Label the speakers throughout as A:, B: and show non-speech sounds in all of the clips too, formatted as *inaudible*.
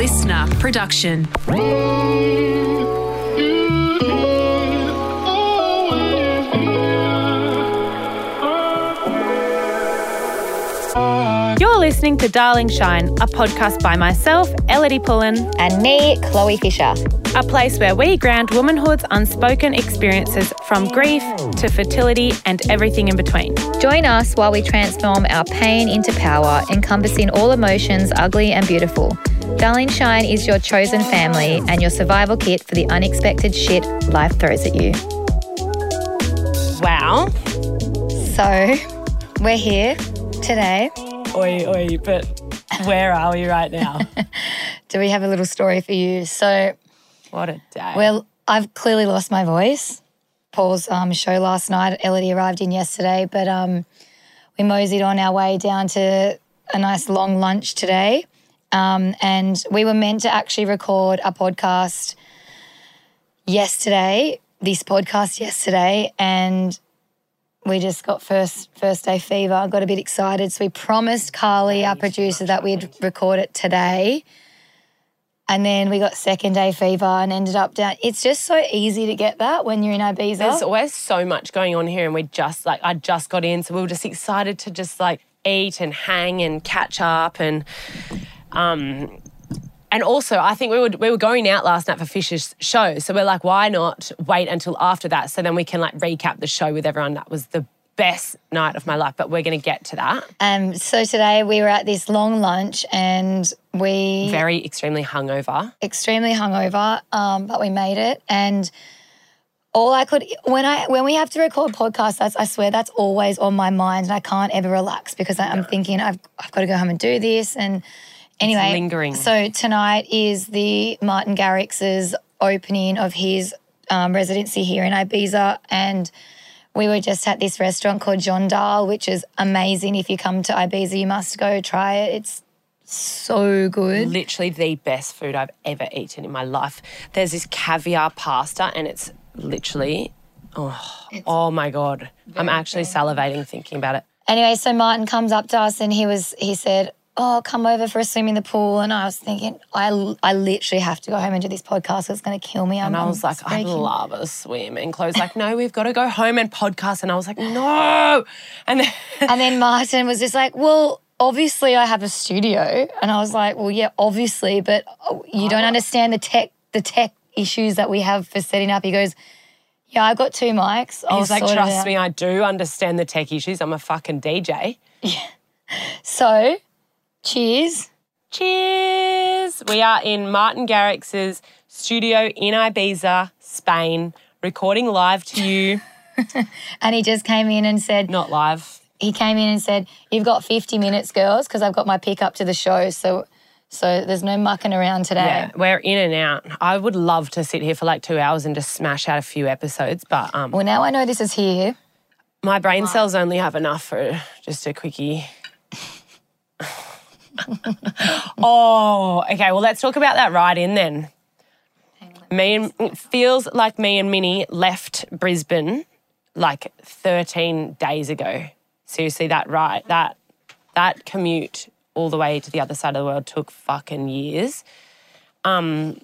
A: listener production.
B: You're listening to Darling Shine, a podcast by myself, Ellidy Pullin,
C: And me, Chloe Fisher.
B: a place where we ground womanhood's unspoken experiences from grief to fertility and everything in between.
C: Join us while we transform our pain into power, encompassing all emotions, ugly and beautiful. Darling Shine is your chosen family and your survival kit for the unexpected shit life throws at you.
D: Wow.
C: So, we're here today.
D: Oi, oi, but where are we right now? *laughs*
C: Do we have a little story for you? So,
D: what a day.
C: Well, I've clearly lost my voice. Paul's um, show last night, Ellidy arrived in yesterday, but um, we moseyed on our way down to a nice long lunch today. Um, and we were meant to actually record a podcast yesterday, this podcast yesterday, and we just got first first day fever. I got a bit excited, so we promised Carly, our producer, that we'd record it today. And then we got second day fever and ended up down. It's just so easy to get that when you're in Ibiza.
D: There's always so much going on here, and we just like I just got in, so we were just excited to just like eat and hang and catch up and um and also I think we were we were going out last night for Fisher's show, so we're like, why not wait until after that so then we can like recap the show with everyone. That was the best night of my life, but we're going to get to that.
C: Um, so today we were at this long lunch and we
D: Very extremely hungover.
C: extremely hungover, um, but we made it. And all I could when I when we have to record podcasts, that's I swear that's always on my mind, and I can't ever relax because I, I'm thinking I've I've got to go home and do this. And anyway,
D: lingering.
C: So tonight is the Martin Garrix's opening of his um, residency here in Ibiza, and we were just at this restaurant called Jondal, which is amazing. If you come to Ibiza, you must go try it. It's so good.
D: literally the best food I've ever eaten in my life. There's this caviar pasta, and it's literally, oh, oh my god! I'm actually salivating thinking about it.
C: Anyway, so Martin comes up to us and he was he said, "Oh, come over for a swim in the pool." And I was thinking, I I literally have to go home and do this podcast. It's going to kill me. I'm,
D: And I was
C: I'm
D: like, I love a swim. And Chloe's like, no, we've got to go home and podcast. And I was like, no. And then, *laughs*
C: And then Martin was just like, "Well." Obviously, I have a studio, and I was like, "Well, yeah, obviously, but oh, you don't oh. understand the tech, the tech issues that we have for setting up." He goes, "Yeah, I've got two mics." I'll
D: he's like, trust me, I do understand the tech issues. I'm a fucking DJ. Yeah. *laughs*
C: So, cheers.
D: Cheers. We are in Martin Garrix's studio in Ibiza, Spain, recording live to you. *laughs*
C: And he just came in and said,
D: Not live.
C: he came in and said, "You've got 50 minutes, girls, because I've got my pickup to the show. So, so there's no mucking around today."
D: Yeah, we're in and out. I would love to sit here for like two hours and just smash out a few episodes, but um,
C: Well, now I know this is here.
D: my brain cells only have enough for just a quickie. *laughs* *laughs* oh, okay. Well, let's talk about that ride in then. Me and it feels like me and Minnie left Brisbane like 13 days ago. Seriously, that ride, that that commute all the way to the other side of the world took fucking years.
C: Um,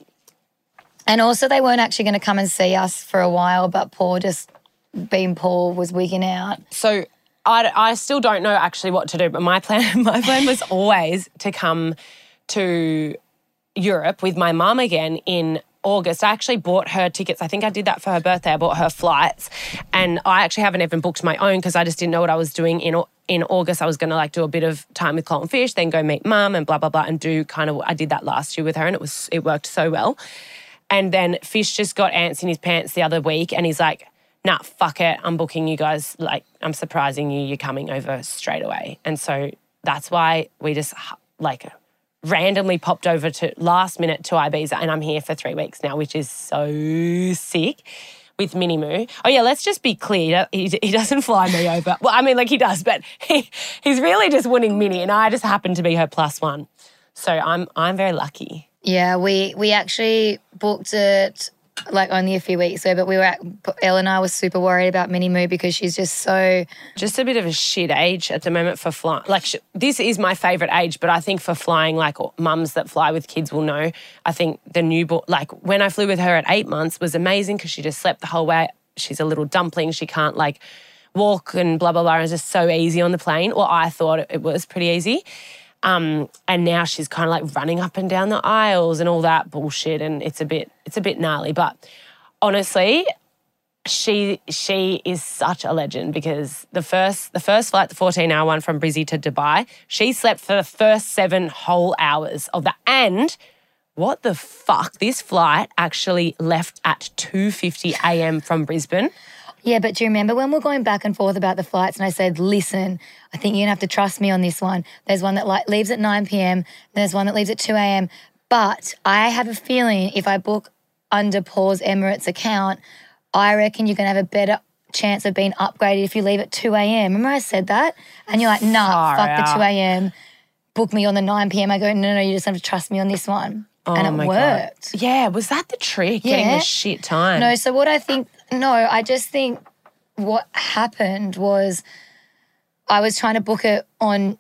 C: and also, they weren't actually going to come and see us for a while, but Paul just, being Paul, was wigging out.
D: So I, I still don't know actually what to do, but my plan *laughs* my plan was always to come to Europe with my mum again in August. I actually bought her tickets. I think I did that for her birthday. I bought her flights, and I actually haven't even booked my own because I just didn't know what I was doing in in August. I was going to like do a bit of time with Colin Fish, then go meet mum and blah blah blah, and do kind of. I did that last year with her, and it was it worked so well. And then Fish just got ants in his pants the other week, and he's like, "Nah, fuck it, I'm booking you guys. Like, I'm surprising you. You're coming over straight away." And so that's why we just like randomly popped over to last minute to Ibiza, and I'm here for three weeks now, which is so sick. With Minnie Moo. Oh yeah, let's just be clear. He, he doesn't fly me over. Well, I mean, like he does, but *laughs* he, he's really just winning Minnie, and I just happen to be her plus one. So I'm I'm very lucky.
C: Yeah, we we actually booked it like only a few weeks ago, but we were at, Ell and I was super worried about Minnie Moo because she's just so,
D: just a bit of a shit age at the moment for flying. Like sh- this is my favorite age, but I think for flying, like mums that fly with kids will know. I think the newborn, like when I flew with her at eight months, was amazing because she just slept the whole way. She's a little dumpling. She can't like walk and blah blah blah. It's just so easy on the plane. Well, I thought it was pretty easy. Um, and now she's kind of like running up and down the aisles and all that bullshit, and it's a bit it's a bit gnarly. But honestly, she she is such a legend because the first the first flight, the 14 hour one from Brizzy to Dubai, she slept for the first seven whole hours of that. And what the fuck? This flight actually left at 2:50 a.m. from Brisbane.
C: Yeah. But do you remember when we we're going back and forth about the flights and I said, listen, I think you're going to have to trust me on this one. There's one that like leaves at 9 p.m., there's one that leaves at 2 a.m. But I have a feeling if I book under Paul's Emirates account, I reckon you're going to have a better chance of being upgraded if you leave at 2 a.m. Remember I said that? And you're like, nah,
D: Far
C: fuck
D: out.
C: the 2 a.m. Book me on the 9 p.m. I go, no, no, you just have to trust me on this one. and oh it
D: Oh my
C: worked.
D: God. Yeah, was that the trick? Getting
C: Yeah.
D: the shit time.
C: No, so what I think, no, I just think what happened was I was trying to book it on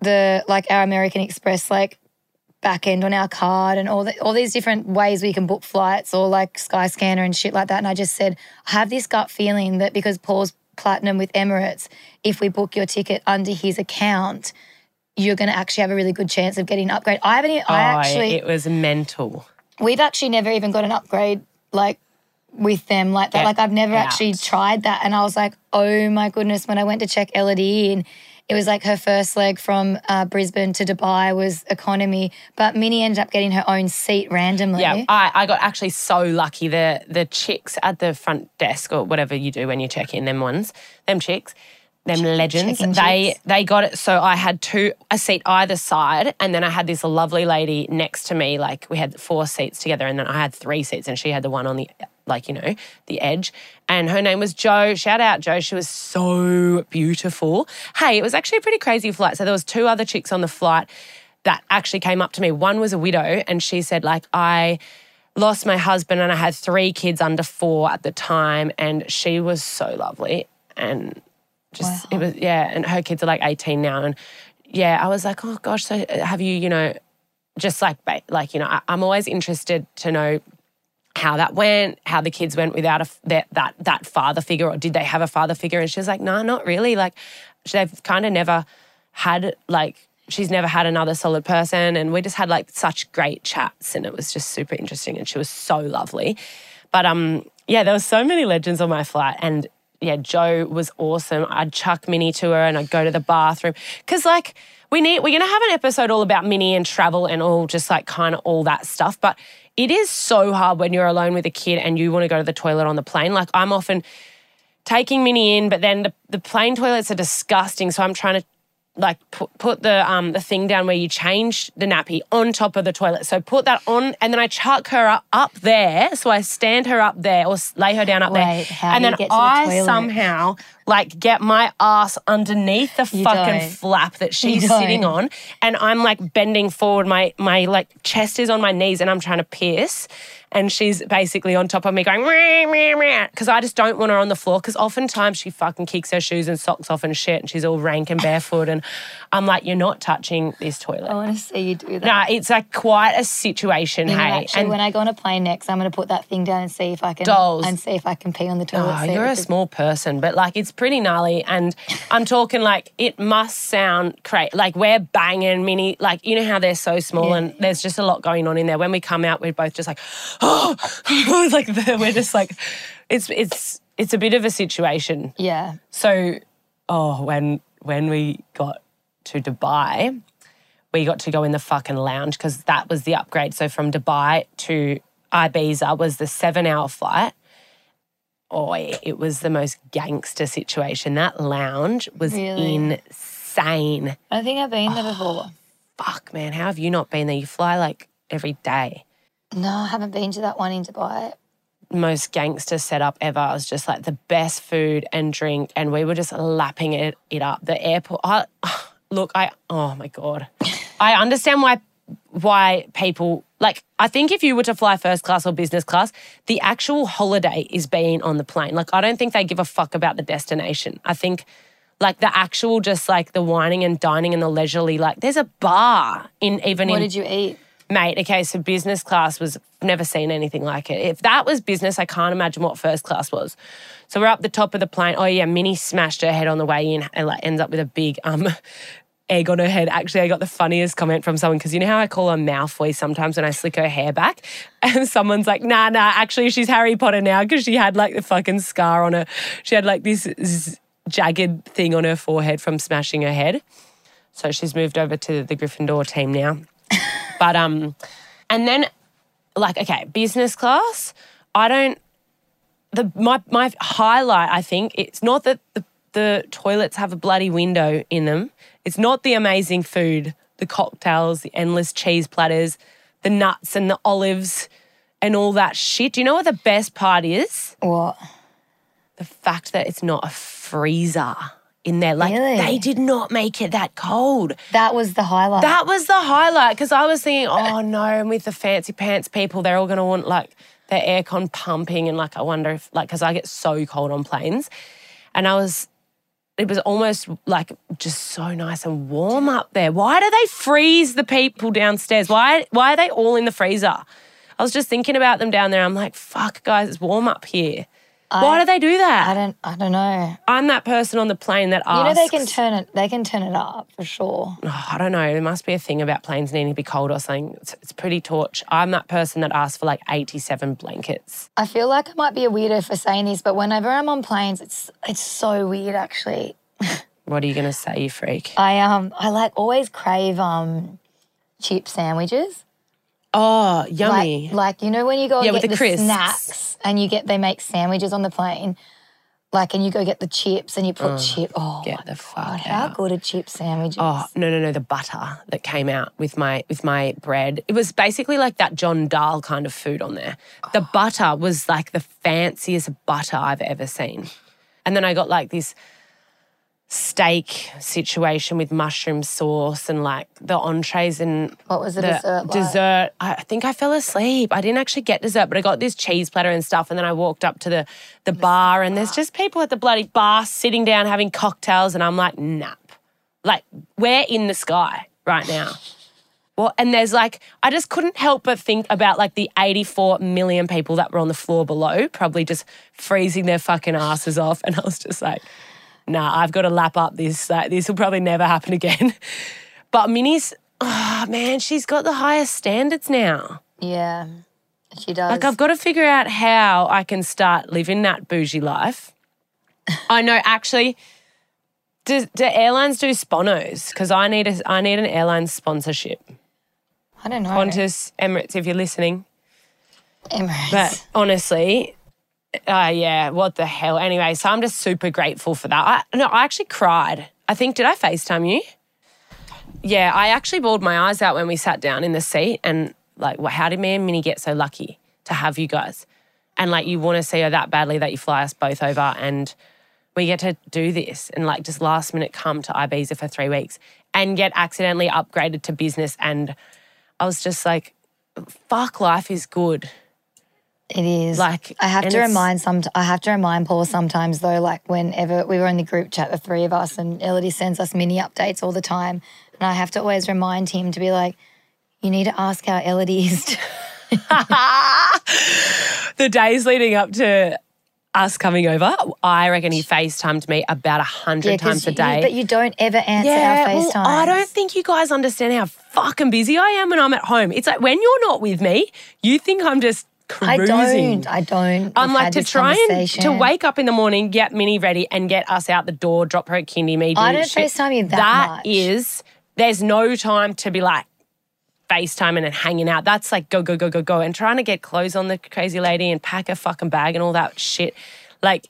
C: the, like our American Express, like back end on our card and all the, all these different ways we can book flights or like Skyscanner and shit like that. And I just said, I have this gut feeling that because Paul's platinum with Emirates, if we book your ticket under his account, you're going to actually have a really good chance of getting an upgrade. I haven't, e-
D: oh,
C: I actually,
D: it was mental.
C: we've actually never even got an upgrade like with them like that.
D: Get
C: like I've never
D: out.
C: actually tried that. And I was like, oh my goodness, when I went to check Ellidy in, it was like her first leg from uh, Brisbane to Dubai was economy, but Minnie ended up getting her own seat randomly.
D: Yeah, I, I got actually so lucky. The the chicks at the front desk or whatever you do when you check in, them ones, them chicks, them legends.
C: checking
D: They
C: chicks.
D: they got it. So I had two a seat either side, and then I had this lovely lady next to me. Like we had four seats together, and then I had three seats, and she had the one on the like you know the edge. And her name was Joe. Shout out Joe. She was so beautiful. Hey, it was actually a pretty crazy flight. So there was two other chicks on the flight that actually came up to me. One was a widow, and she said like I lost my husband and I had three kids under four at the time, and she was so lovely and just it was yeah, and her kids are like eighteen now, and yeah, I was like, oh gosh, so have you you know, just like like you know, I, I'm always interested to know how that went, how the kids went without a that that that father figure, or did they have a father figure? And she was like, no, not really. Like they've kind of never had like she's never had another solid person, and we just had like such great chats, and it was just super interesting, and she was so lovely. But um, yeah, there was so many legends on my flight, and yeah, Joe was awesome. I'd chuck Minnie to her, and I'd go to the bathroom because like we need we're gonna have an episode all about Minnie and travel and all just like kind of all that stuff, but. It is so hard when you're alone with a kid and you want to go to the toilet on the plane. Like I'm often taking Minnie in, but then the, the plane toilets are disgusting. So I'm trying to like put, put the um the thing down where you change the nappy on top of the toilet. So put that on, and then I chuck her up, up there. So I stand her up there or lay her down up there,
C: Wait, how
D: and
C: do you
D: then
C: get to the
D: I somehow like get my ass underneath the
C: You
D: fucking
C: don't.
D: flap that she's sitting on, and I'm like bending forward. My my like chest is on my knees, and I'm trying to pierce. And she's basically on top of me going, because I just don't want her on the floor. Because oftentimes she fucking kicks her shoes and socks off and shit, and she's all rank and barefoot. And I'm like, you're not touching this toilet.
C: I want to see you do that.
D: Nah, it's like quite a situation,
C: You know,
D: hey.
C: actually, when I go on a plane next, I'm going to put that thing down and see if I can
D: Dolls.
C: and see if I can pee on the toilet.
D: Oh,
C: seat
D: you're a small person, but like it's pretty gnarly. And I'm talking like it must sound crazy. Like we're banging Minnie, like you know how they're so small
C: Yeah.
D: and there's just a lot going on in there. When we come out, we're both just like, oh, *laughs* like the, we're just like, it's it's it's a bit of a situation.
C: Yeah.
D: So, oh, when when we got to Dubai, we got to go in the fucking lounge because that was the upgrade. So from Dubai to Ibiza was the seven hour flight. Oh, it was the most gangster situation. That lounge was
C: Really?
D: insane.
C: I think I've been there oh, before.
D: Fuck, man, how have you not been there? You fly like every day.
C: No, I haven't been to that one in Dubai.
D: most gangster setup ever. It was just like the best food and drink, and we were just lapping it, it up. The airport. I, *sighs* look, I oh my god, I understand why why people like I think if you were to fly first class or business class, the actual holiday is being on the plane. Like I don't think they give a fuck about the destination. I think like the actual just like the whining and dining and the leisurely like there's a bar in even
C: What
D: in
C: did you eat?
D: mate, okay, so business class was never seen anything like it. If that was business, I can't imagine what first class was. So we're up the top of the plane. Oh yeah, Minnie smashed her head on the way in and like ends up with a big um egg on her head. Actually, I got the funniest comment from someone because you know how I call her Malfoy sometimes when I slick her hair back, *laughs* and someone's like, "Nah, nah, actually she's Harry Potter now because she had like the fucking scar on her. She had like this z- jagged thing on her forehead from smashing her head." So she's moved over to the Gryffindor team now. *laughs* But um, and then like okay, business class. I don't. The my my highlight. I think it's not that the the toilets have a bloody window in them. It's not the amazing food, the cocktails, the endless cheese platters, the nuts and the olives, and all that shit. Do you know what the best part is?
C: What?
D: The fact that it's not a freezer in there. Like
C: Really?
D: they did not make it that cold.
C: That was the highlight.
D: That was the highlight because I was thinking, oh no, and with the fancy pants people, they're all going to want like their aircon pumping. And like, I wonder if, like, because I get so cold on planes. And I was, it was almost like just so nice and warm up there. Why do they freeze the people downstairs? Why, why are they all in the freezer? I was just thinking about them down there. I'm like, fuck, guys, it's warm up here. Why do they do that?
C: I don't. I don't know.
D: I'm that person on the plane that asks.
C: You know they can turn it. They can turn it up for sure.
D: Oh, I don't know. There must be a thing about planes needing to be cold or something. It's, it's pretty torch. I'm that person that asks for like 87 blankets.
C: I feel like I might be a weirdo for saying this, but whenever I'm on planes, it's it's so weird actually. *laughs*
D: What are you going to say, you freak?
C: I um I like always crave um chip sandwiches.
D: Oh, yummy.
C: Like, like you know when you go and
D: Yeah,
C: get
D: the
C: the, snacks and you get they make sandwiches on the plane, like and you go get the chips and you put chip. Oh,
D: get the
C: God,
D: fuck
C: how good are chip sandwiches?
D: Oh no no no! The butter that came out with my with my bread. It was basically like that Jondal kind of food on there. The oh. butter was like the fanciest butter I've ever seen. And then I got like this steak situation with mushroom sauce and like the entrees and
C: What was the
D: the
C: dessert like?
D: dessert. I think I fell asleep. I didn't actually get dessert, but I got this cheese platter and stuff. And then I walked up to the the bar, and there's just people at the bloody bar sitting down having cocktails, and I'm like, nap. Like we're in the sky right now. Well, and there's like, I just couldn't help but think about like the 84 million people that were on the floor below, probably just freezing their fucking asses off. And I was just like, nah, I've got to lap up this. Like, this will probably never happen again. *laughs* But Minnie's, oh man, she's got the highest standards now.
C: Yeah, she does.
D: Like, I've got to figure out how I can start living that bougie life. *laughs* I know, actually. Do, do airlines do sponos? Because I need a, I need an airline sponsorship.
C: I don't know.
D: Qantas, Emirates, if you're listening.
C: Emirates.
D: But honestly, uh, yeah, what the hell? Anyway, so I'm just super grateful for that. I, no, I actually cried. I think, did I FaceTime you? Yeah, I actually bawled my eyes out when we sat down in the seat and like, well, how did me and Minnie get so lucky to have you guys? And like, you want to see her that badly that you fly us both over and we get to do this and like just last minute come to Ibiza for three weeks and get accidentally upgraded to business. And I was just like, fuck, life is good.
C: It is.
D: Like,
C: I have to remind some. I have to remind Paul sometimes though. Like whenever we were in the group chat, the three of us, and Ellidy sends us mini updates all the time, and I have to always remind him to be like, "You need to ask how Ellidy is." *laughs*
D: the days leading up to us coming over, I reckon he FaceTimed me about a hundred times a day.
C: but you don't ever answer
D: yeah,
C: our
D: well,
C: FaceTime.
D: I don't think you guys understand how fucking busy I am when I'm at home. It's like when you're not with me, you think I'm just
C: I don't. I don't.
D: I'm
C: We've
D: like to try and to wake up in the morning, get Minnie ready, and get us out the door, drop her at kindy me. do
C: I don't
D: shit.
C: FaceTime you that
D: That
C: much.
D: is, there's no time to be like FaceTiming and hanging out. That's like go, go, go, go, go. And trying to get clothes on the crazy lady and pack a fucking bag and all that shit. Like,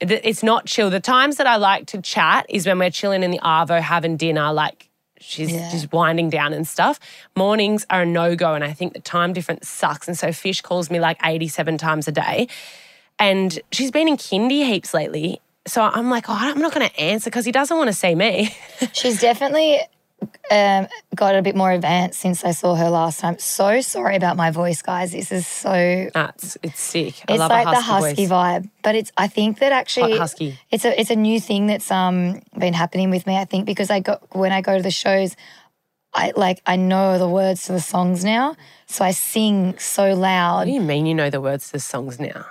D: it's not chill. The times that I like to chat is when we're chilling in the Arvo having dinner, like she's
C: Yeah.
D: just winding down and stuff. Mornings are a no go. And I think the time difference sucks. And so Fish calls me like 87 times a day. And she's been in kindy heaps lately. So I'm like, oh, I'm not going to answer because he doesn't want to see me. *laughs*
C: She's definitely um, got a bit more advanced since I saw her last time. So sorry about my voice, guys. This is so.
D: That's it's sick. I
C: It's
D: love
C: like
D: a
C: the
D: husky,
C: husky
D: voice.
C: vibe, but it's. I think that actually
D: Hot husky.
C: It's a it's a new thing that's um been happening with me. I think because I got when I go to the shows, I like I know the words to the songs now, so I sing so loud.
D: What do you mean you know the words to the songs now?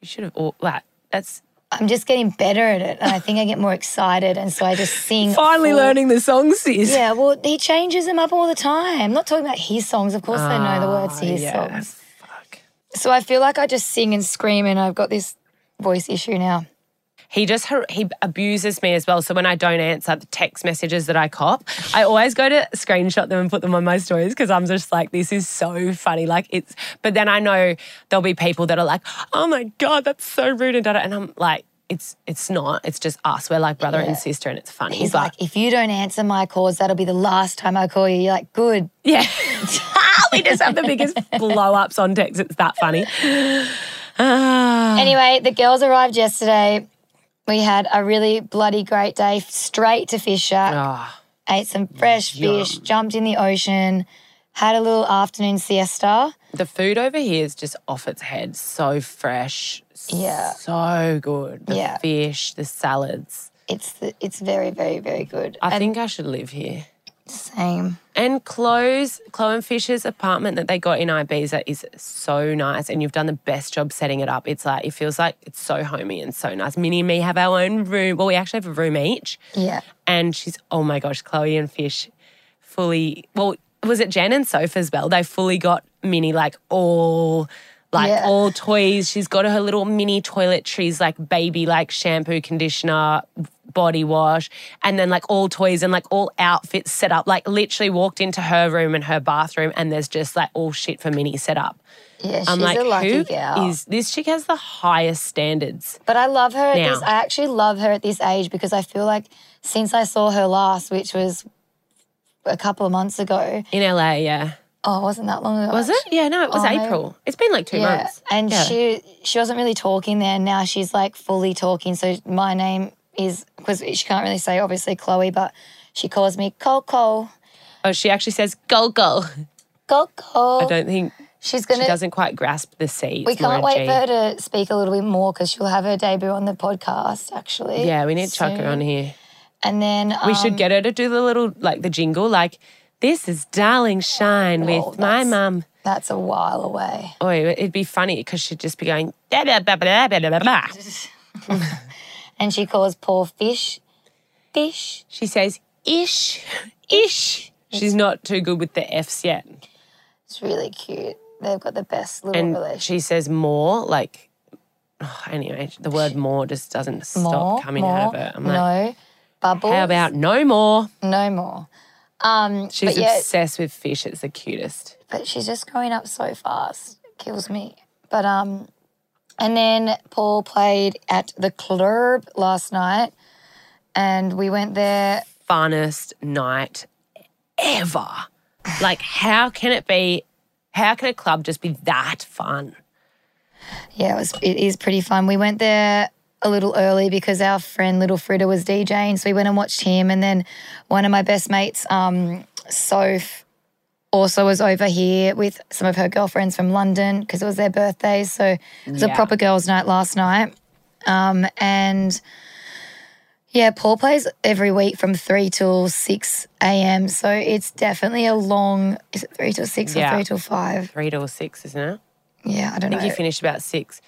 D: You should have. all That that's
C: I'm just getting better at it, and I think I get more excited, and so I just sing. *laughs*
D: finally
C: full-
D: learning the songs, sis.
C: Yeah, well, he changes them up all the time. I'm not talking about his songs. Of course, I know the words to his
D: Ah, yeah.
C: songs.
D: Fuck.
C: So I feel like I just sing and scream, and I've got this voice issue now.
D: He just he abuses me as well. So when I don't answer the text messages that I cop, I always go to screenshot them and put them on my stories because I'm just like, this is so funny. Like it's, but then I know there'll be people that are like, oh my god, that's so rude and da. And I'm like, it's it's not. It's just us. We're like brother
C: Yeah.
D: and sister, and it's funny.
C: He's like, if you don't answer my calls, that'll be the last time I call you. You're like, good.
D: yeah, *laughs* we just have the biggest blow ups on text. It's that funny. *sighs*
C: Anyway, the girls arrived yesterday. We had a really bloody great day. Straight to Fish Shack.
D: Ah.
C: Ate some fresh fish. Jumped in the ocean. Had a little afternoon siesta.
D: The food over here is just off its head. So fresh.
C: Yeah.
D: So good. The
C: Yeah.
D: fish, the salads.
C: It's the, it's very very very good.
D: I
C: and
D: think I should live here.
C: Same.
D: And Chloe's, Chloe and Fisher's apartment that they got in Ibiza is so nice. And you've done the best job setting it up. It's like, it feels like it's so homey and so nice. Minnie and me have our own room. Well, we actually have a room each.
C: Yeah.
D: And she's, oh my gosh, Chloe and Fish fully, well, was it Jen and Soph as well? They fully got Minnie like all, like
C: Yeah.
D: all toys. She's got her little mini toiletries, like baby, like shampoo, conditioner, body wash, and then like all toys and like all outfits set up. Like literally walked into her room and her bathroom, and there's just like all shit for Minnie set up.
C: Yeah, she's
D: I'm like,
C: a lucky
D: who
C: gal.
D: is this chick? Has the highest standards.
C: But I love her at
D: Now.
C: this. I actually love her at this age because I feel like since I saw her last, which was a couple of months ago.
D: In LA, yeah.
C: Oh, it wasn't that long ago.
D: Was it? Yeah, no, it was
C: Oh, maybe-
D: April. It's been like two
C: Yeah,
D: months.
C: and
D: Yeah.
C: she she wasn't really talking there. Now she's like fully talking. So my name is because she can't really say obviously Chloe, but she calls me Coco.
D: Oh, she actually says go go.
C: Coco.
D: I don't think
C: She's gonna.
D: she doesn't quite grasp the C.
C: we can't wait
D: G.
C: for her to speak a little bit more because she'll have her debut on the podcast. Actually,
D: Yeah, we need to chuck her on here.
C: And then
D: We
C: um,
D: should get her to do the little like the jingle, like this is Darling Shine
C: Oh,
D: with my mum.
C: That's a while away.
D: Oh, it'd be funny because she'd just be going. "Da, da, ba, ba, da, ba, da, ba, ba."
C: And she calls poor fish, fish.
D: She says ish, ish. She's not too good with the F's yet,
C: It's really cute. They've got the best little
D: and
C: relationship.
D: she says more. Like oh, anyway, the word more just doesn't stop
C: More,
D: coming
C: more,
D: out of her. I'm like,
C: no, bubbles.
D: how about no more?
C: no more? Um,
D: She's
C: but yeah,
D: obsessed with fish. It's the cutest.
C: but she's just growing up so fast. It kills me. But um, and then Paul played at the club last night, and we went there.
D: funnest night ever. Like, how can it be? How can a club just be that fun?
C: Yeah, it was. It is pretty fun. We went there a little early because our friend Little Fritter was DJing, so we went and watched him. And then one of my best mates, um, Soph, also was over here with some of her girlfriends from London because it was their birthdays. So it was a proper girls' night last night. Um, and yeah, Paul plays every week from three till six a.m. So it's definitely a long. Is it three till six
D: Yeah.
C: or three till five?
D: Three to six, isn't it?
C: Yeah, I don't
D: I think
C: know.
D: you finished about six.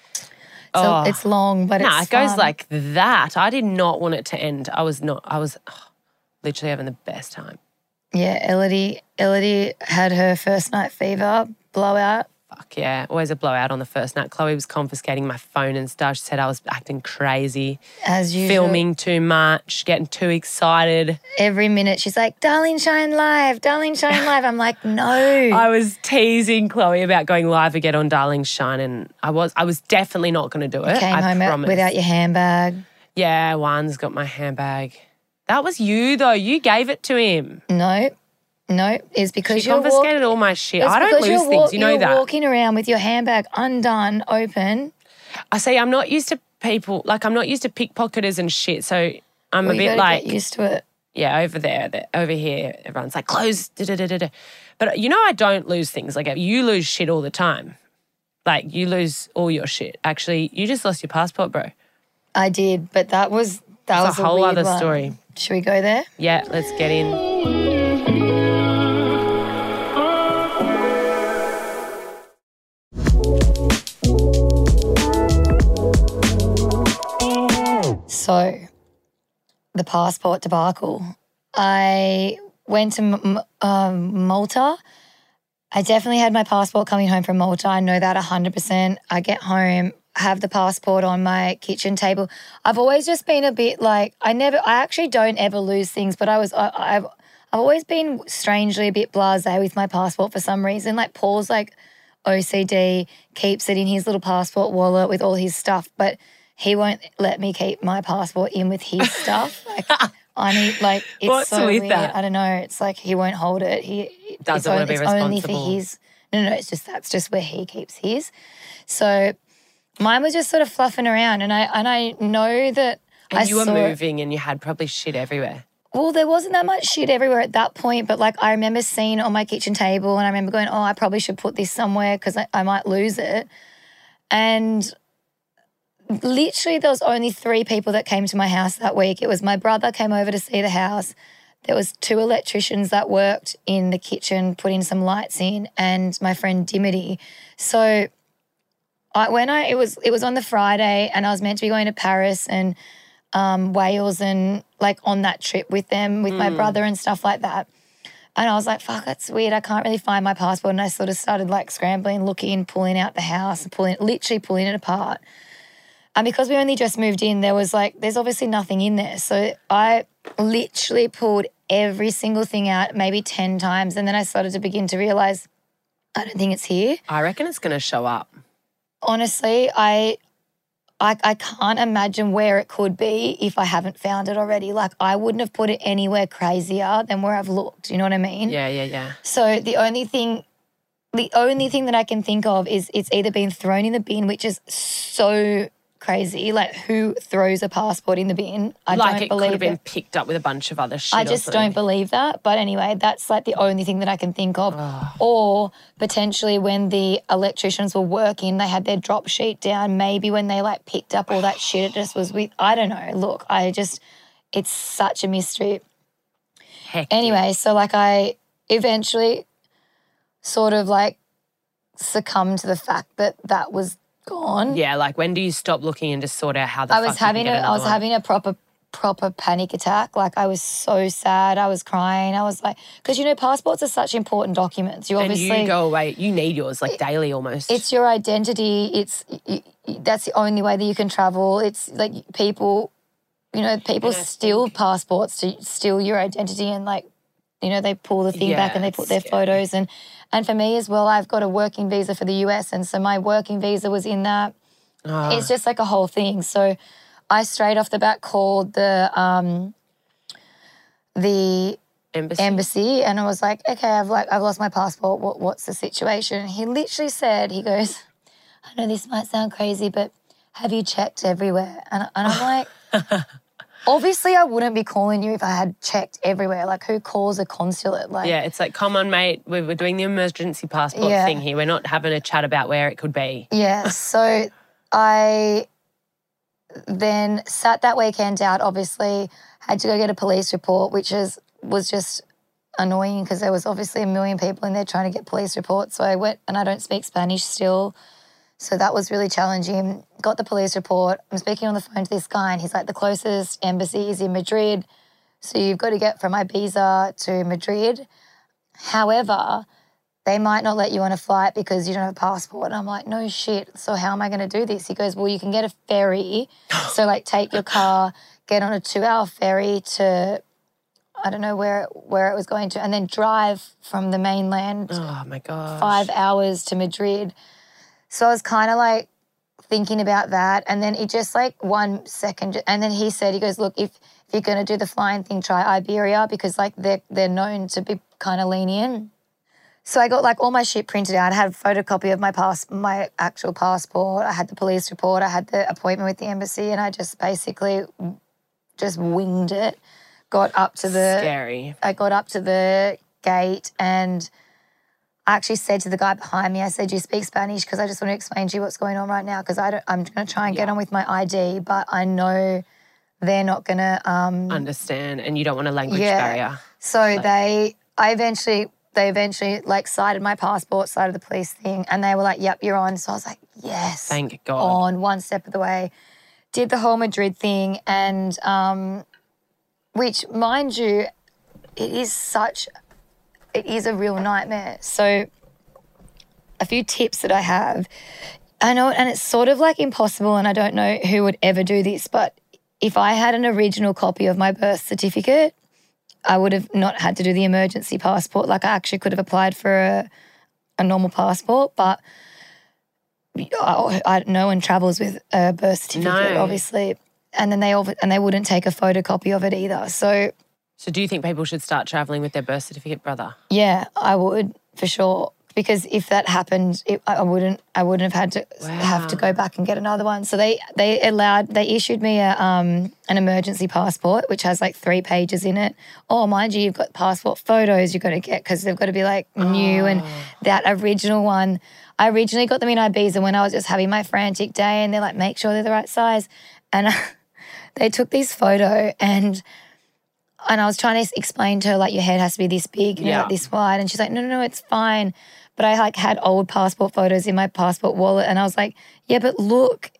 C: So
D: oh.
C: it's long, but
D: Nah, it goes
C: fun.
D: like that. I did not want it to end. I was not. I was oh, literally having the best time.
C: Yeah, Ellidy, Ellidy had her first night fever blowout.
D: Fuck yeah! Always a blowout on the first night. Chloe was confiscating my phone and stuff. She said I was acting crazy,
C: As usual,
D: filming too much, getting too excited.
C: every minute. She's like, "Darling, shine live, darling, shine *laughs* live." I'm like, "No."
D: I was teasing Chloe about going live again on Darling Shine, and I was I was definitely not going to do it.
C: Came
D: I
C: home
D: promise.
C: without your handbag.
D: Yeah, Juan's got my handbag. That was you though. You gave it to him.
C: No, no, it's because
D: She
C: you're walk-
D: confiscated all my shit. I don't lose things. You know
C: you're
D: that.
C: walking around with your handbag undone, open.
D: I say I'm not used to people like I'm not used to pickpocketers and shit. So I'm
C: Well,
D: a bit like
C: get used to it.
D: Yeah, over there, the, over here, everyone's like close. Da, da, da, da, da. But you know, I don't lose things. Like uh, you lose shit all the time. Like you lose all your shit. Actually, you just lost your passport, bro.
C: I did, but that was that
D: It's
C: was
D: a whole other
C: one.
D: story.
C: Should we go there?
D: Yeah, let's get in.
C: So, the passport debacle. I went to um, Malta. I definitely had my passport coming home from Malta. I know that 100%. I get home, have the passport on my kitchen table. I've always just been a bit like, I never, I actually don't ever lose things, but I was, I, I've, I've always been strangely a bit blasé with my passport for some reason. Like, Paul's like OCD, keeps it in his little passport wallet with all his stuff, but he won't let me keep my passport in with his *laughs* stuff. Like, I need like it's
D: What's
C: so weird.
D: that?
C: I don't know. It's like he won't hold it. He
D: Doesn't
C: it's
D: wanna be
C: it's only for
D: responsible.
C: his. No, no. It's just that's just where he keeps his. So mine was just sort of fluffing around, and I and I know that
D: And
C: I
D: you were moving and you had probably shit everywhere.
C: well, there wasn't that much shit everywhere at that point, but like I remember seeing on my kitchen table and I remember going, oh, I probably should put this somewhere because I, I might lose it. And literally, there was only three people that came to my house that week. It was my brother came over to see the house. There was two electricians that worked in the kitchen, putting some lights in, and my friend Dimity. So I, when I it was it was on the Friday, and I was meant to be going to Paris and um, Wales and like on that trip with them with my brother and stuff like that. And I was like, fuck, that's weird. I can't really find my passport. And I sort of started like scrambling, looking, pulling out the house and pulling, literally pulling it apart. And because we only just moved in, there was like, there's obviously nothing in there. So I literally pulled every single thing out, maybe 10 times. And then I started to begin to realize, I don't think it's here
D: I reckon it's going to show up.
C: Honestly, I, I I can't imagine where it could be if I haven't found it already. Like I wouldn't have put it anywhere crazier than where I've looked. You know what I mean?
D: Yeah, yeah, yeah.
C: So the only thing the only thing that I can think of is it's either been thrown in the bin, which is so crazy. Like who throws a passport in the bin? I
D: like
C: don't
D: it could
C: believe
D: have been
C: it.
D: picked up with a bunch of other shit.
C: I just don't believe that. But anyway, that's like the only thing that I can think of. Or potentially when the electricians were working, they had their drop sheet down. Maybe when they like picked up all that shit, it just was with, I don't know. Look, I just, it's such a mystery.
D: Hectic.
C: Anyway, so like I eventually sort of like succumbed to the fact that that was gone.
D: Yeah, like when do you stop looking and just sort out how the
C: I was having a, I was
D: one?
C: having a proper proper panic attack. Like I was so sad. I was crying. I was like, because you know, passports are such important documents. You
D: and
C: obviously
D: you go away. You need yours like daily almost.
C: it's your identity. It's y- y- that's the only way that you can travel. It's like people, you know, people steal passports to steal your identity and like, you know, they pull the thing back and they put their photos and and for me as well, I've got a working visa for the US and so my working visa was in that.
D: Ah,
C: It's just like a whole thing. So I straight off the bat called the um the
D: embassy.
C: embassy and I was like, okay, I've like I've lost my passport. What, what's the situation? He literally said, he goes, I know this might sound crazy, but have you checked everywhere? And, and I'm like, *laughs* obviously I wouldn't be calling you if I had checked everywhere. Like who calls a consulate? Like
D: yeah, it's like, come on, mate. We We're doing the emergency passport
C: Yeah.
D: thing here. We're not having a chat about where it could be.
C: Yeah. *laughs* So I then sat that weekend out, obviously, had to go get a police report, which is was just annoying because there was obviously a million people in there trying to get police reports. So I went and I don't speak Spanish still. So that was really challenging. Got the police report. I'm speaking on the phone to this guy, and he's like, the closest embassy is in Madrid. So you've got to get from Ibiza to Madrid. However, they might not let you on a flight because you don't have a passport. And I'm like, no shit. So how am I going to do this? He goes, well, you can get a ferry. *gasps* so like take your car, get on a two hour ferry to, I don't know where, where it was going to, and then drive from the mainland
D: Oh my god.
C: five hours to Madrid. So I was kind of like thinking about that. And then it just like one second. And then he said, he goes, look, if, if you're going to do the flying thing, try Iberia because like they're, they're known to be kind of lenient. So I got like all my shit printed out. I had a photocopy of my pass, my actual passport. I had the police report. I had the appointment with the embassy, and I just basically just winged it. got up to the
D: Scary.
C: I got up to the gate and I actually said to the guy behind me, I said, you speak Spanish? Because I just want to explain to you what's going on right now. Because I don't, I'm going to try and get on with my ID, but I know they're not going to." Um,
D: Understand. And you don't want a language
C: Yeah.
D: barrier.
C: so they, I eventually, they eventually like cited my passport, cited the police thing, and they were like, "Yep, you're on." So I was like, "Yes."
D: Thank God.
C: on one step of the way. Did the whole Madrid thing, and um, which, mind you, it is such, it is a real nightmare. So, a few tips that I have. I know, and it's sort of like impossible, and I don't know who would ever do this, but if I had an original copy of my birth certificate, I would have not had to do the emergency passport. Like I actually could have applied for a, a normal passport, but I, I, no one travels with a birth certificate,
D: No.
C: obviously. And then they all, and they wouldn't take a photocopy of it either. So
D: So do you think people should start traveling with their birth certificate, brother?
C: yeah, I would for sure. Because if that happened, it, I wouldn't. I wouldn't have had to have to go back and get another one. So they they allowed. They issued me a um an emergency passport, which has like three pages in it. Oh, mind you, you've got passport photos you've got to get because they've got to be like new. And that original one, I originally got them in Ibiza when I was just having my frantic day, and they're like, make sure they're the right size. And *laughs* they took this photo and and I was trying to explain to her like your head has to be this big, you know,
D: Yeah.
C: like this wide, and she's like, no, no, no, it's fine. But I like had old passport photos in my passport wallet, and I was like, yeah, but look,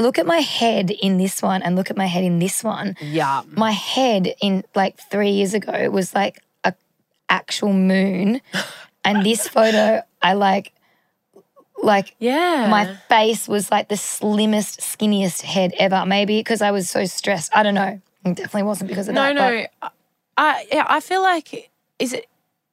C: look at my head in this one, and look at my head in this one.
D: Yeah.
C: My head in like three years ago was like a actual moon, *laughs* and this photo, I like, like
D: Yeah.
C: my face was like the slimmest, skinniest head ever. Maybe because I was so stressed. I don't know. It definitely wasn't because of
D: no,
C: that. but-
D: no. I yeah, I feel like is it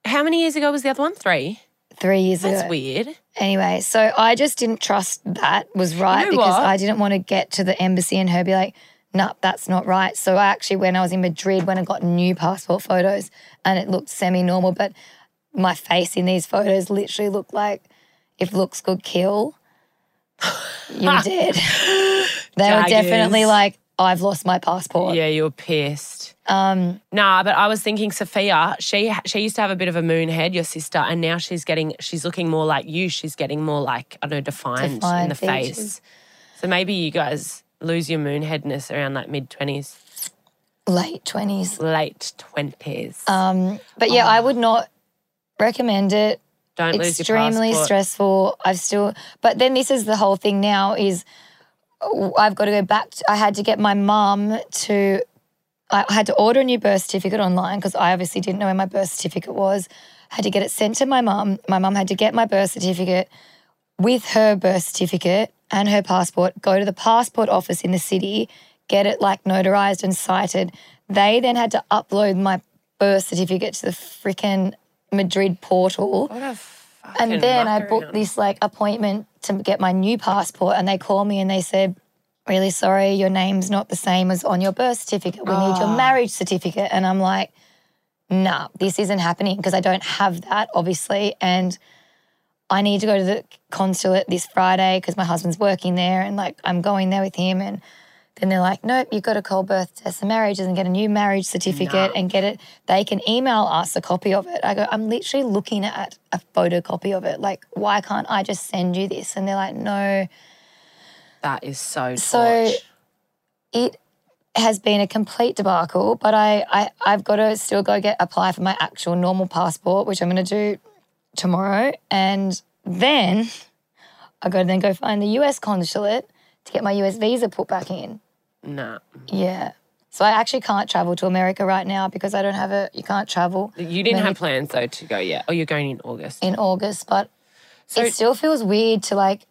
D: how many years ago was the other one? Three.
C: three years
D: That's
C: ago.
D: weird.
C: Anyway, so I just didn't trust that was right
D: know
C: because
D: what?
C: I didn't want to get to the embassy and her be like, nah, that's not right. So I actually, when I was in Madrid, when I got new passport photos and it looked semi normal, but my face in these photos literally looked like if looks could kill, you're *laughs* dead. *laughs* they were definitely like, I've lost my passport.
D: Yeah, you're pissed. Um, nah, but I was thinking Sophia. She she used to have a bit of a moon head, your sister, and now she's getting she's looking more like you. She's getting more like I don't know defined, in the
C: features.
D: face. So maybe you guys lose your moon headness around like mid twenties,
C: Late 20s.
D: late twenties.
C: Um, but yeah, I would not recommend it.
D: don't lose your
C: extremely
D: passport.
C: stressful. I've still, but then this is the whole thing now is I've got to go back. To, I had to get my mum to, I had to order a new birth certificate online because I obviously didn't know where my birth certificate was. I Had to get it sent to my mum. My mum had to get my birth certificate with her birth certificate and her passport, go to the passport office in the city, get it like notarized and cited. They then had to upload my birth certificate to the freaking Madrid portal.
D: What a
C: And then I booked this like appointment to get my new passport, and they called me and they said, "Really sorry, your name's not the same as on your birth certificate. We need your
D: Ah.
C: marriage certificate." And I'm like, "Nah, this isn't happening because I don't have that, obviously." And I need to go to the consulate this Friday because my husband's working there, and like I'm going there with him. And then they're like, "Nope, you've got to call birth tests the marriages and get a new marriage certificate and get it." They can email us a copy of it. I go, "I'm literally looking at a photocopy of it. Like, why can't I just send you this?" And they're like, "No."
D: That is so.
C: So-
D: torch.
C: it has been a complete debacle, but I, I I've got to still go get apply for my actual normal passport, which I'm going to do tomorrow, and then I got to then go find the US consulate to get my US visa put back in.
D: Nah,
C: Yeah. So I actually can't travel to America right now because I don't have a. You can't travel
D: you didn't
C: Many-
D: have plans though to go yet. Oh, you're going in August.
C: in August, but
D: So-
C: it still feels weird to like.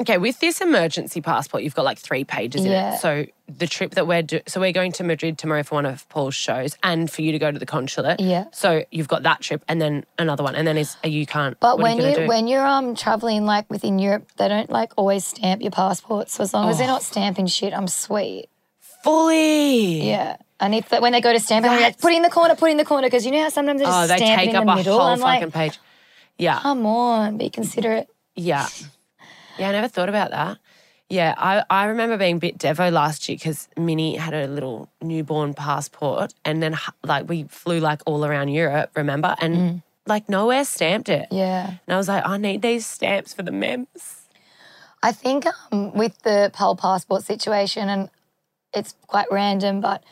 D: Okay, with this emergency passport, you've got like three pages in
C: Yeah.
D: it. So the trip that we're do- so we're going to Madrid tomorrow for one of Paul's shows, and for you to go to the consulate.
C: Yeah.
D: So you've got that trip, and then another one, and then is you can't.
C: But when
D: you,
C: you when you're um traveling like within Europe, they don't like always stamp your passport. So as long as they're
D: Oh.
C: not stamping shit, I'm sweet.
D: fully.
C: Yeah. And if when they go to stamp it, I'm like, put it in the corner, put it in the corner, because you know how sometimes they just
D: Oh, they
C: stamp
D: take
C: it in
D: up
C: the
D: a
C: middle.
D: whole
C: I'm
D: fucking
C: like,
D: page. Yeah,
C: come on, be considerate.
D: yeah, yeah. I never thought about that. Yeah, I, I remember being a bit devo last year because Minnie had a little newborn passport and then like we flew like all around Europe, remember? And like nowhere stamped it.
C: Yeah.
D: And I was like, I need these stamps for the mems.
C: I think um, with the Pal passport situation, and it's quite random, but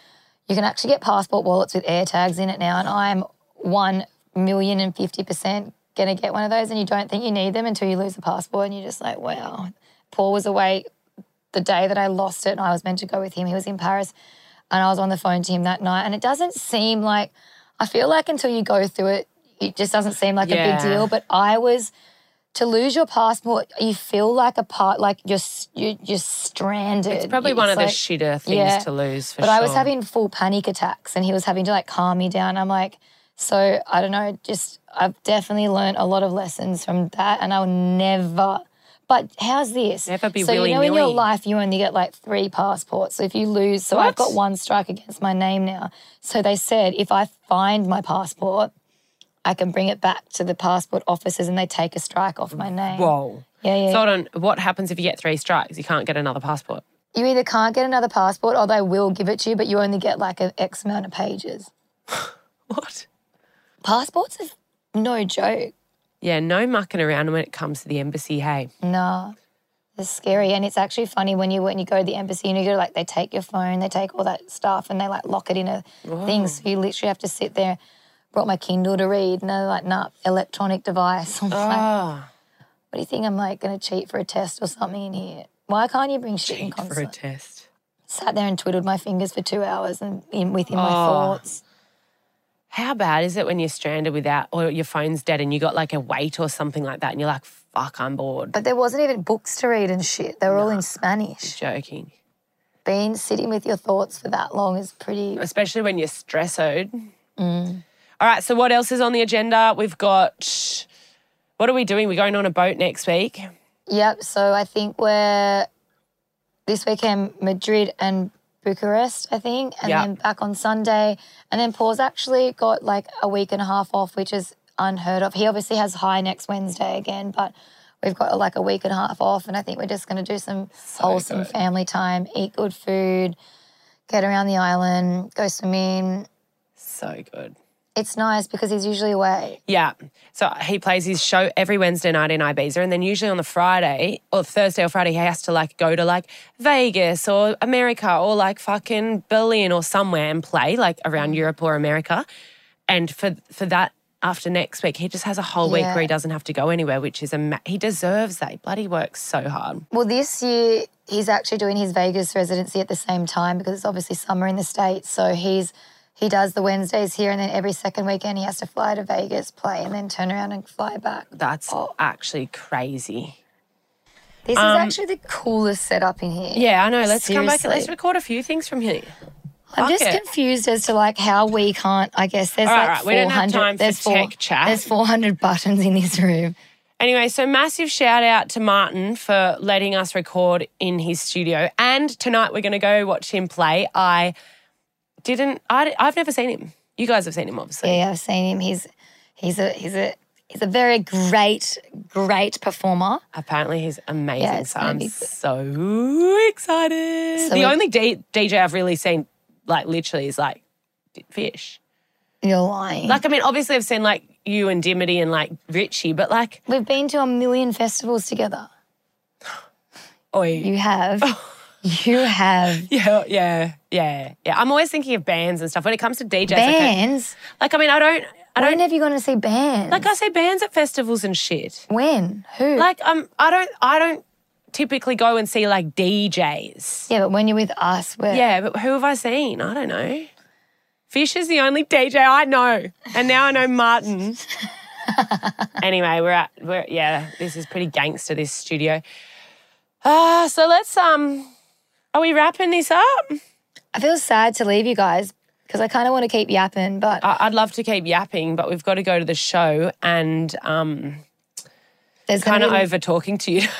C: you can actually get passport wallets with air tags in it now. And I'm one million and fifty percent going to get one of those. And you don't think you need them until you lose the passport. And you're just like, wow. Paul was away the day that I lost it, and I was meant to go with him. He was in Paris, and I was on the phone to him that night. And it doesn't seem like, I feel like until you go through it, it just doesn't seem like a big deal. But I was to lose your passport, you feel like a part, like you're s- you, you're stranded.
D: It's probably one of the shitter things
C: yeah.
D: to lose for
C: But
D: sure.
C: I was having full panic attacks, and he was having to like calm me down. I'm like, so I don't know. Just I've definitely learned a lot of lessons from that, and I'll never. But how's this?
D: Never be
C: so you know in your life you only get like three passports. So if you lose, so I've got one strike against my name now. So they said if I find my passport, I can bring it back to the passport offices, and they take a strike off my name.
D: Whoa.
C: Yeah, yeah.
D: So hold on, what happens if you get three strikes? You can't get another passport.
C: you either can't get another passport, or they will give it to you, but you only get like an X amount of pages. *laughs*
D: What?
C: Passports is no joke.
D: Yeah, no mucking around when it comes to the embassy, hey.
C: No, it's scary, and it's actually funny when you when you go to the embassy and you go like they take your phone, they take all that stuff, and they like lock it in a thing. So you literally have to sit there. Brought my Kindle to read, and they're like, "Nah, electronic device." *laughs* I'm like,
D: Oh,
C: "What do you think? I'm like going to cheat for a test or something in here? Why can't you bring shit in
D: for a test.
C: Sat there and twiddled my fingers for two hours and in within my
D: Oh.
C: thoughts.
D: How bad is it when you're stranded without, or your phone's dead and you got like a wait or something like that and you're like, fuck, I'm bored.
C: But there wasn't even books to read and shit. They were all in Spanish.
D: Joking.
C: Being sitting with your thoughts for that long is pretty.
D: Especially when you're stressed.
C: Mm.
D: All right, so what else is on the agenda? We've got, what are we doing? We're going on a boat next week.
C: Yep. So I think we're this weekend Madrid and Bucharest, I think, and
D: Yeah.
C: then back on Sunday. And then Paul's actually got like a week and a half off, which is unheard of. He obviously has Hï next Wednesday again, but we've got like a week and a half off. And I think we're just going to do some wholesome
D: good.
C: family time, eat good food, get around the island, go swimming.
D: So good.
C: It's nice because he's usually away.
D: Yeah. So he plays his show every Wednesday night in Ibiza. And then usually on the Friday or Thursday or Friday, he has to like go to like Vegas or America or like fucking Berlin or somewhere and play like around mm. Europe or America. And for for that after next week, he just has a whole week
C: Yeah.
D: where he doesn't have to go anywhere, which is a ma- he deserves that. He bloody works so hard.
C: Well, this year he's actually doing his Vegas residency at the same time because it's obviously summer in the States. So he's he does the Wednesdays here and then every second weekend he has to fly to Vegas, play, and then turn around and fly back.
D: That's
C: Oh.
D: actually crazy.
C: This is actually the coolest setup in here.
D: Um, Yeah, I know. Let's come back.
C: Seriously.
D: Let's record a few things from here.
C: I'm
D: Fuck
C: just
D: it.
C: confused as to like how we can't. I guess there's
D: All
C: like
D: right, we don't have
C: 400
D: time for
C: there's four-
D: tech chat.
C: There's 400 buttons in this room.
D: Anyway, so massive shout out to Martin for letting us record in his studio. And tonight we're going to go watch him play. I didn't, I, I've never seen him. You guys have seen him, obviously.
C: Yeah, I've seen him. He's he's a he's a he's a very great great performer.
D: Apparently, he's amazing.
C: Yeah,
D: so I'm
C: be
D: so excited.
C: So
D: the only D- DJ I've really seen, like, literally, is like Fish.
C: You're lying.
D: Like, I mean, obviously, I've seen like you and Dimity and like Richie, but like,
C: We've been to a million festivals together. *gasps*
D: oi.
C: You have. *laughs* you have. *laughs*
D: Yeah, yeah, yeah, yeah. I'm always thinking of bands and stuff when it comes to DJs.
C: Bands?
D: Like, I mean, I don't, I
C: When
D: don't
C: have you gone to see bands?
D: like I say bands at festivals and shit.
C: when? Who?
D: Like, um, I don't, I don't typically go and see like DJs.
C: yeah, but when you're with us, we're.
D: Yeah, but who have I seen? I don't know. Fish is the only DJ I know, and now I know Martin. *laughs* anyway, we're at, we're yeah. This is pretty gangster. This studio. Ah, so let's um. Are we wrapping this up?
C: I feel sad to leave you guys because I kind of want to keep yapping, but
D: I- I'd love to keep yapping, but we've got to go to the show, and um,
C: there's
D: kind of
C: be-
D: over talking to you. *laughs*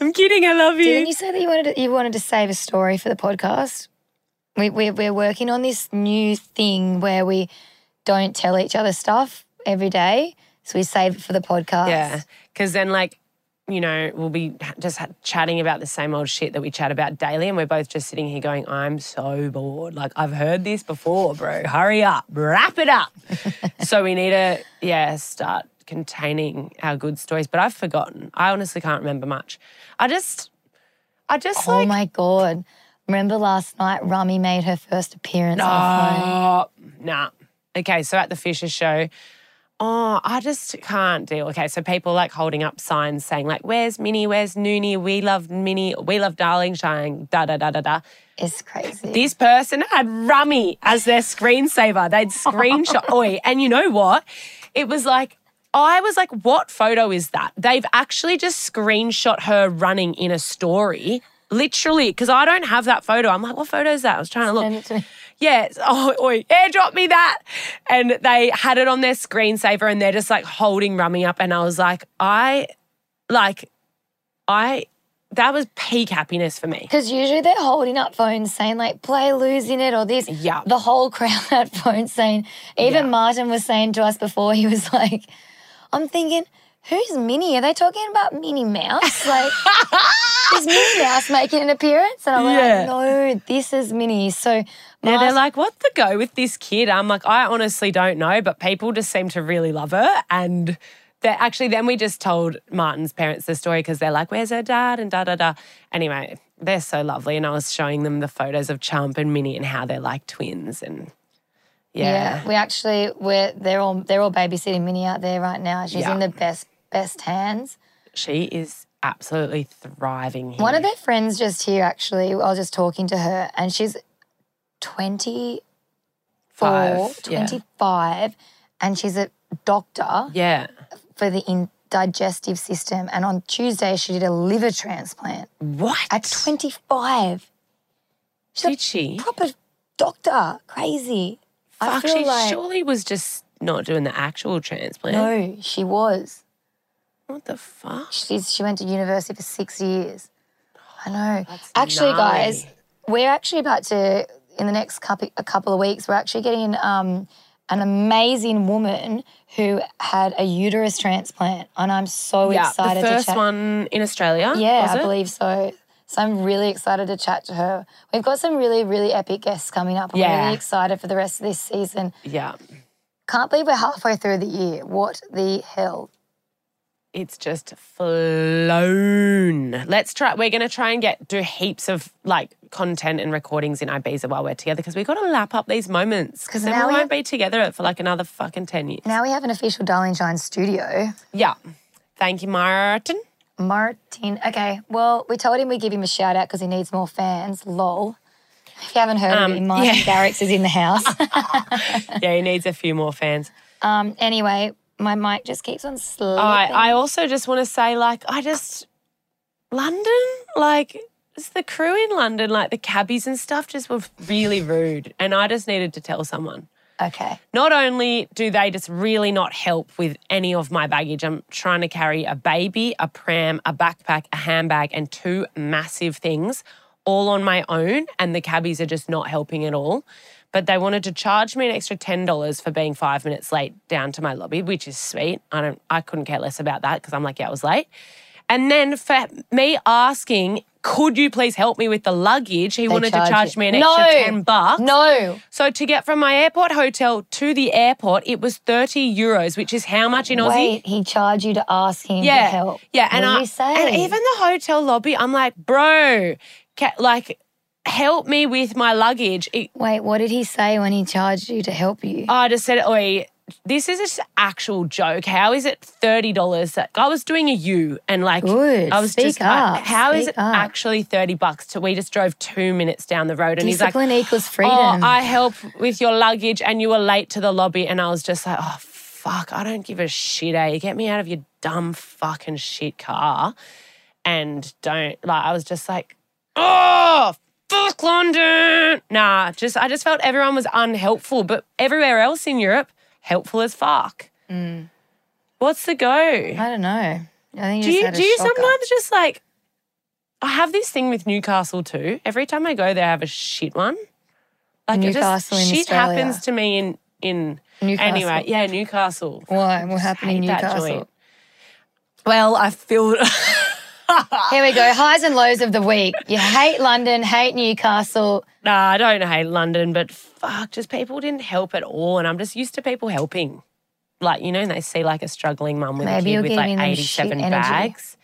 D: I'm kidding. I love you.
C: Didn't you say that you wanted to, you wanted to save a story for the podcast? We, we, we're working on this new thing where we don't tell each other stuff every day. So we save it for the podcast.
D: Yeah, because then like you know, we'll be just chatting about the same old shit that we chat about daily. And we're both just sitting here going, I'm so bored. Like, I've heard this before, bro. Hurry up, wrap it up. *laughs* so we need to, yeah, start containing our good stories. But I've forgotten. I honestly can't remember much. I just, I just
C: Oh
D: like,
C: my god! Remember last night, Rummy made her first appearance.
D: Oh, nah. Okay, so at the Fisher show, oh, I just can't deal. Okay, so people like holding up signs saying like, "Where's Minnie? Where's Noonie? We love Minnie. We love Darling Shine." Da da da da da.
C: It's crazy.
D: This person had Rummy as their screensaver. They'd screenshot. *laughs* Oi, and you know what? It was like. I was like, what photo is that? They've actually just screenshot her running in a story, literally, because I don't have that photo. I'm like, what photo is that? I was trying to look.
C: Send it to me.
D: Yes. *laughs* Oh, oi, airdrop me that. And they had it on their screensaver and they're just like holding Rummy up. And I was like, I, like, I, that was peak happiness for me.
C: Because usually they're holding up phones saying like play losing it or this.
D: Yeah.
C: The whole crowd had *laughs* phones saying. Even
D: Yeah.
C: Martin was saying to us before he was like, I'm thinking, who's Minnie? Are they talking about Minnie Mouse? Like, *laughs* is Minnie Mouse making an appearance? And I'm
D: Yeah.
C: like, no, this is Minnie. So
D: Yeah, they're like, what the go with this kid? I'm like, I honestly don't know, but people just seem to really love her. And they actually, then we just told Martin's parents the story because they're like, where's her dad? And da da da. Anyway, they're so lovely. And I was showing them the photos of Chump and Minnie and how they're like twins. And
C: Yeah, we actually we're they're all they're all babysitting Minnie out there right now. She's
D: Yeah.
C: in the best best hands.
D: she is absolutely thriving here.
C: One of their friends just here actually, I was just talking to her and she's 24,
D: Five, yeah.
C: 25 and she's a doctor
D: Yeah.
C: for the in digestive system and on Tuesday she did a liver transplant
D: What?
C: at 25. She's
D: Did
C: a
D: she?
C: proper doctor. Crazy. I feel
D: she
C: like
D: surely was just not doing the actual transplant.
C: no, she was.
D: What the fuck?
C: She's she went to university for six years. I know.
D: That's
C: actually, guys, we're actually about to in the next couple a couple of weeks. We're actually getting um, an amazing woman who had a uterus transplant, and I'm so
D: Yeah,
C: excited
D: the first
C: to chat.
D: one in Australia.
C: yeah, I
D: it?
C: believe so. So I'm really excited to chat to her. We've got some really, really epic guests coming up. I'm
D: Yeah.
C: really excited for the rest of this season.
D: Yeah.
C: Can't believe we're halfway through the year. What the hell?
D: It's just flown. Let's try. We're going to try and get do heaps of like content and recordings in Ibiza while we're together because we got to lap up these moments because then
C: now
D: we
C: we
D: won't be together for like another fucking ten years.
C: Now we have an official Darling Shine studio.
D: Yeah. Thank you, Martin.
C: Martin. Okay, well, we told him we'd give him a shout out because he needs more fans. Lol. If you haven't heard
D: Um,
C: of him, Martin
D: yeah.
C: Garrix is in the house. *laughs*
D: Yeah, he needs a few more fans.
C: um, anyway, my mic just keeps on slipping.
D: I, I also just want to say, like, I just London, like, it's the crew in London, like the cabbies and stuff, just were really rude, and I just needed to tell someone.
C: okay.
D: Not only do they just really not help with any of my baggage, I'm trying to carry a baby, a pram, a backpack, a handbag, and two massive things all on my own, and the cabbies are just not helping at all. But they wanted to charge me an extra ten dollars for being five minutes late down to my lobby, which is sweet. I don't, I couldn't care less about that because I'm like, yeah, I was late. And then for me asking, could you please help me with the luggage? He wanted to charge
C: you-
D: me an
C: no,
D: extra ten bucks.
C: No.
D: So to get from my airport hotel to the airport, it was 30 euros, which is how much in Aussie?
C: Wait, he charged you to ask him
D: yeah.
C: to help.
D: Yeah, and
C: what
D: I
C: did say?
D: and even the hotel lobby, I'm like, bro, like help me with my luggage. It-
C: Wait, what did he say when he charged you to help you?
D: I just said, oi, this is an actual joke. How is it thirty dollars? I was doing a U and like
C: Good.
D: I was
C: Speak
D: just like,
C: up.
D: how is
C: Speak
D: it
C: up.
D: actually thirty bucks? To we just drove two minutes down the road and he's like,
C: equals freedom.
D: Oh, I help with your luggage and you were late to the lobby. And I was just like, oh, fuck, I don't give a shit, eh? Get me out of your dumb fucking shit car. And don't, like, I was just like, oh, fuck London. Nah, just, I just felt everyone was unhelpful. But everywhere else in Europe, helpful as fuck. Hmm. What's the go?
C: I don't know. I think
D: Do
C: you,
D: you,
C: just had a
D: do you sometimes just like, I have this thing with Newcastle too. Every time I go there, I have a shit one. Like it
C: Newcastle in
D: just, shit
C: Australia.
D: happens to me in in
C: Newcastle.
D: anyway. Yeah, Newcastle.
C: Why? What happened in Newcastle?
D: Well, I filled *laughs* *laughs*
C: Here we go. Highs and lows of the week. You hate London, hate Newcastle.
D: Nah, I don't hate London, but fuck, just people didn't help at all. And I'm just used to people helping. Like, you know, and they see like a struggling mum with
C: Maybe
D: a kid with like 87 bags.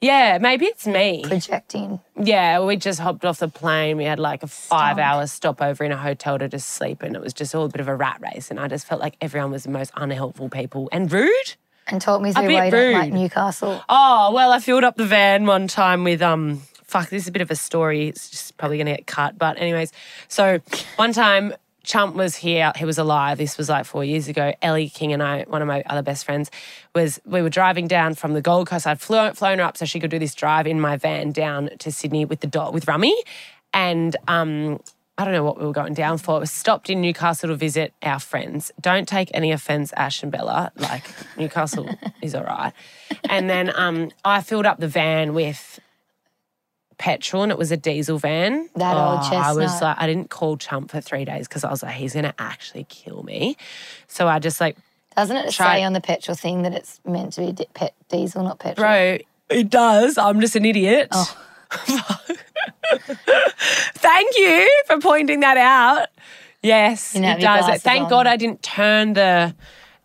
D: Yeah, maybe it's me.
C: Projecting.
D: Yeah, we just hopped off the plane. We had like a five hour stopover in a hotel to just sleep, and it was just all a bit of a rat race. And I just felt like everyone was the most unhelpful people and rude.
C: And talk me through why you don't like. Newcastle.
D: Oh, well, I filled up the van one time with um fuck, this is a bit of a story. It's just probably gonna get cut. But anyways, so one time Chump was here, he was alive. This was like four years ago. Ellie King and I, one of my other best friends, was we were driving down from the Gold Coast. I'd flown, flown her up so she could do this drive in my van down to Sydney with the dog with Rummy. And um I don't know what we were going down for. We stopped in Newcastle to visit our friends. Don't take any offense, Ash and Bella. Like Newcastle *laughs* is all right. And then um, I filled up the van with petrol, and it was a diesel van.
C: That old
D: I was like, I didn't call Chump for three days because I was like, he's gonna actually kill me. So I just like,
C: Doesn't it
D: Try-
C: say on the petrol thing that it's meant to be di- pet diesel, not petrol?
D: bro, it does. I'm just an idiot.
C: Oh. *laughs*
D: Thank you for pointing that out. Yes, it does. Thank
C: on.
D: God I didn't turn the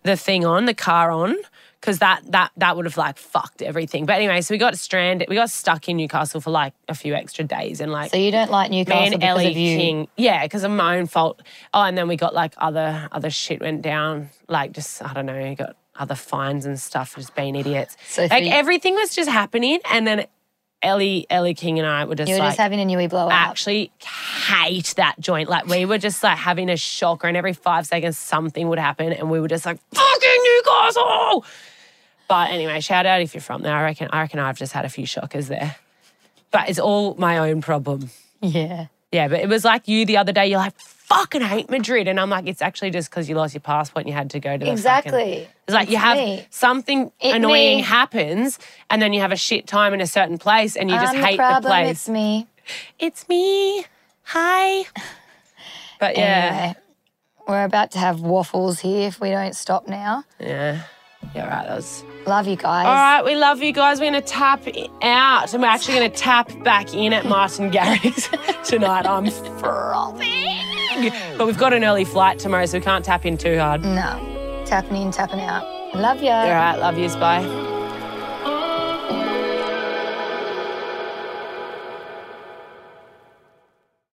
D: the thing on, the car on, because that that that would have like fucked everything. But anyway, so we got stranded. We got stuck in Newcastle for like a few extra days, and like
C: So you don't like
D: me
C: Newcastle
D: and
C: because
D: Ellie
C: of you.
D: King, yeah, because of my own fault. Oh, and then we got like other other shit went down, like just I don't know, got other fines and stuff just being idiots.
C: So
D: like
C: you-
D: everything was just happening, and then Ellie Ellie King and I were just
C: You were
D: like
C: just having a newie blowout.
D: actually hate that joint. Like we were just like having a shocker, and every five seconds something would happen, and we were just like fucking Newcastle. But anyway, shout out if you're from there. I reckon I reckon I've just had a few shockers there, but it's all my own problem.
C: yeah.
D: Yeah, but it was like you the other day. You're like fucking hate Madrid, and I'm like, it's actually just because you lost your passport and you had to go to the fucking-
C: Exactly.
D: it's like you have
C: me.
D: something
C: It
D: annoying
C: me.
D: happens, and then you have a shit time in a certain place, and you just um,
C: I'm
D: hate
C: the
D: the
C: problem,
D: place.
C: It's me.
D: It's me. Hi. But yeah,
C: Anyway, we're about to have waffles here if we don't stop now.
D: yeah, yeah. Right. That was.
C: Love you guys.
D: All right, we love you guys. We're gonna tap out, and we're actually gonna tap back in at Martin Garrix *laughs* tonight. I'm frothing, but we've got an early flight tomorrow, so we can't tap in too hard.
C: No. Tapping in, tapping out. Love you.
D: All right, love yous. Bye.